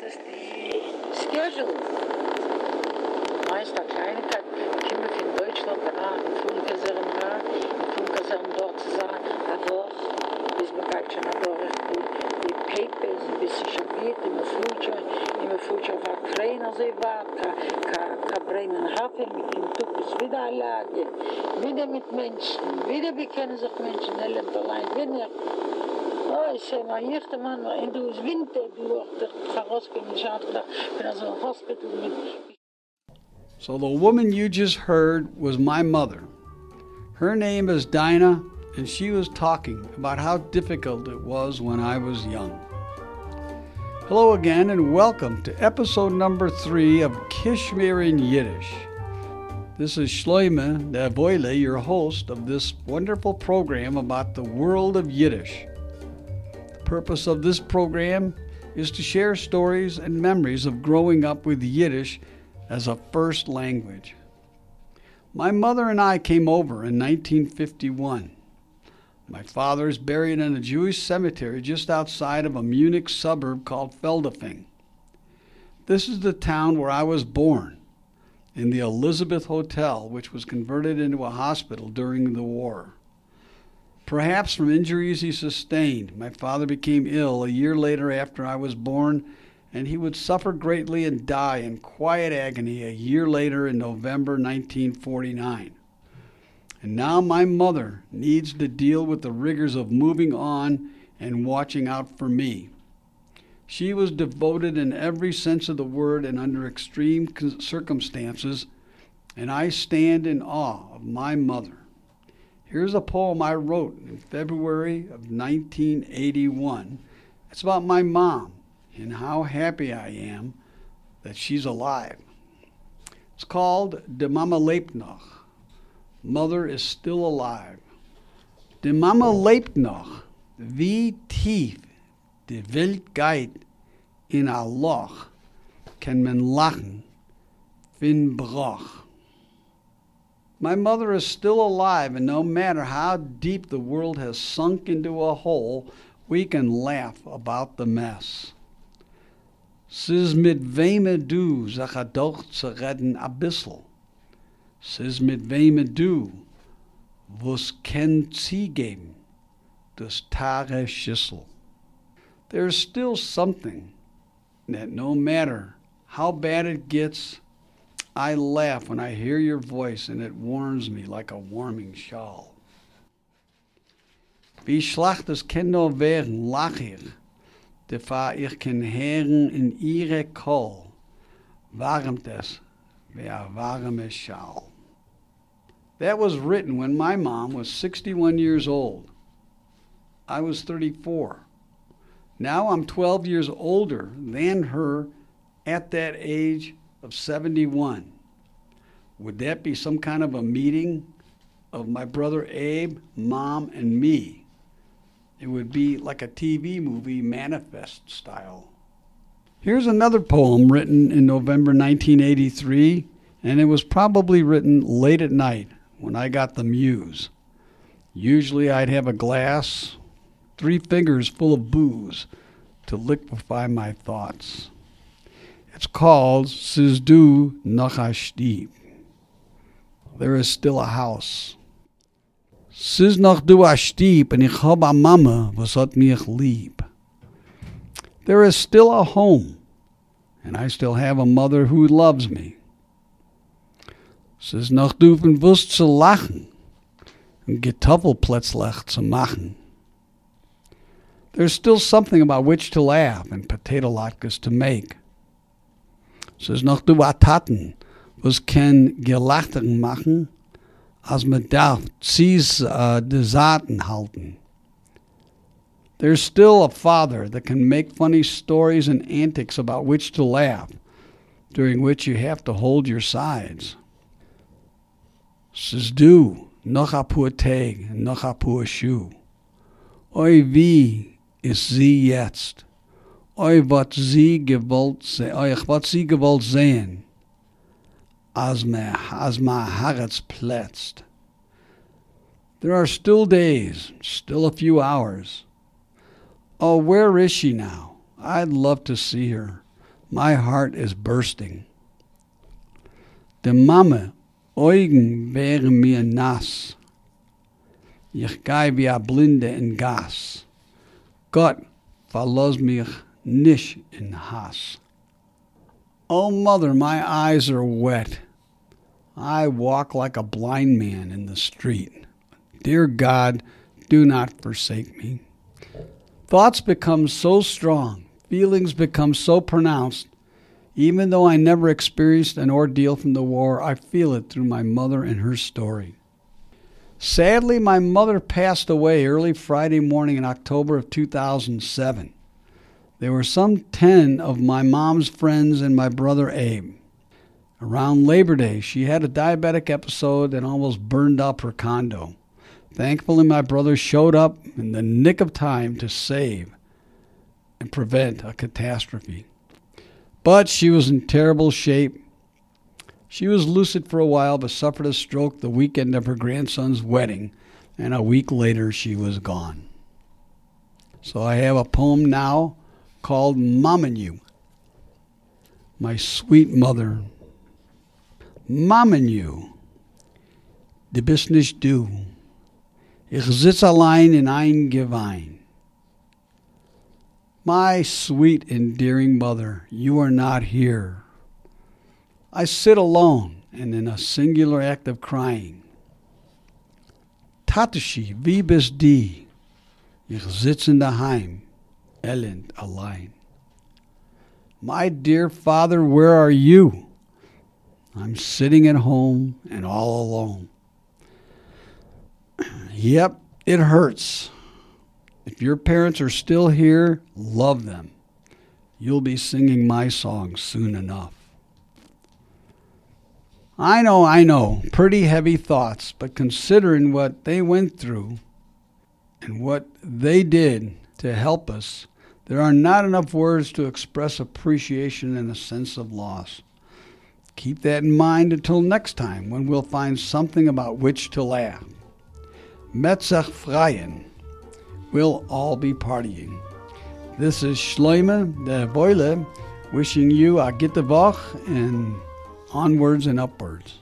das die Schedule. Meist der Kleinigkeit, kommen von Deutschland danach, in Funkasern da, in Funkasern dort zu sein, aber bis man geht schon durch die, die Papers, ein bisschen schabiert, in der Future, in der Future war Trainer sehr weit, ka Bremen Hafen, mit dem Tupis wieder alleine, wieder mit Menschen, wieder bekennen sich Menschen, lebt allein, wieder Also ein Hospital. So the woman you just heard was my mother. Her name is Dinah, and she was talking about how difficult it was when I was young. Hello again, and welcome to episode number three of Kishmir in Yiddish. This is Shloime Davoile, your host of this wonderful program about the world of Yiddish. Purpose of this program is to share stories and memories of growing up with Yiddish as a first language. My mother and I came over in 1951. My father is buried in a Jewish cemetery just outside of a Munich suburb called Feldafing. This is the town where I was born, in the Elizabeth Hotel, which was converted into a hospital during the war. Perhaps from injuries he sustained, my father became ill a year later after I was born, and he would suffer greatly and die in quiet agony a year later in November 1949. And now my mother needs to deal with the rigors of moving on and watching out for me. She was devoted in every sense of the word and under extreme circumstances, and I stand in awe of my mother. Here's a poem I wrote in February of 1981. It's about my mom and how happy I am that she's alive. It's called De Mama lebt noch. Mother is still alive. De Mama lebt noch. Wie tief die Welt geht in a Loch, kann man lachen, fin brach. My mother is still alive, and no matter how deep the world has sunk into a hole, we can laugh about the mess. Siz mit du, zu a bissel. Siz mit du, das tare. There's still something that no matter how bad it gets, I laugh when I hear your voice and it warms me like a warming shawl. Wie schlacht es Kinder werden, lach ich, defa ich kann hören in ihre Kohl, warmt es wie a warme Schal. That was written when my mom was 61 years old. I was 34. Now I'm 12 years older than her at that age of 71. Would that be some kind of a meeting of my brother Abe, mom, and me? It would be like a TV movie manifest style. Here's another poem written in November 1983, and it was probably written late at night when I got the muse. Usually I'd have a glass, three fingers full of booze to liquefy my thoughts. It's called Sizdu Nachashdeep. There is still a house. Siz noch du a stieb and ich hab a mama. There is still a home, and I still have a mother who loves me. Siz noch du lachen und Getoppelplätzlach zu machen. There's still something about which to laugh and potato latkes to make. Siz noch du Taten, was Gelachten machen, als man darf zies uh, de Saaten halten. There's still a father that can make funny stories and antics about which to laugh, during which you have to hold your sides. Siz du, noch a pur Tag, noch a pur Schuh. Oi wie ist sie jetzt? Oi wat sie gewollt wat sie gewollt sehen, as me, as plätzt. There are still days, still a few hours. Oh, where is she now? I'd love to see her. My heart is bursting. De Mame Augen wären mir nass. Ich gei wie a Blinde in Gas. Gott, verlass mich nicht in Hass. Oh, mother, my eyes are wet. I walk like a blind man in the street. Dear God, do not forsake me. Thoughts become so strong, feelings become so pronounced. Even though I never experienced an ordeal from the war, I feel it through my mother and her story. Sadly, my mother passed away early Friday morning in October of 2007. There were some 10 of my mom's friends and my brother Abe. Around Labor Day, she had a diabetic episode and almost burned up her condo. Thankfully, my brother showed up in the nick of time to save and prevent a catastrophe. But she was in terrible shape. She was lucid for a while, but suffered a stroke the weekend of her grandson's wedding, and a week later she was gone. So I have a poem now called Mamenu. My sweet mother, Mamenu, du bist nicht du. Ich sitz allein in ein Gewein. My sweet, endearing mother, you are not here. I sit alone and in a singular act of crying. Tatashi, wie bist die? Ich sitz in daheim, elend allein. My dear father, where are you? I'm sitting at home and all alone. yep, it hurts. If your parents are still here, love them. You'll be singing my song soon enough. I know, I know, pretty heavy thoughts, but considering what they went through and what they did to help us, there are not enough words to express appreciation and a sense of loss. Keep that in mind until next time when we'll find something about which to laugh. Metzach Freien. We'll all be partying. This is Schleimer de Boile wishing you a gute Woche and onwards and upwards.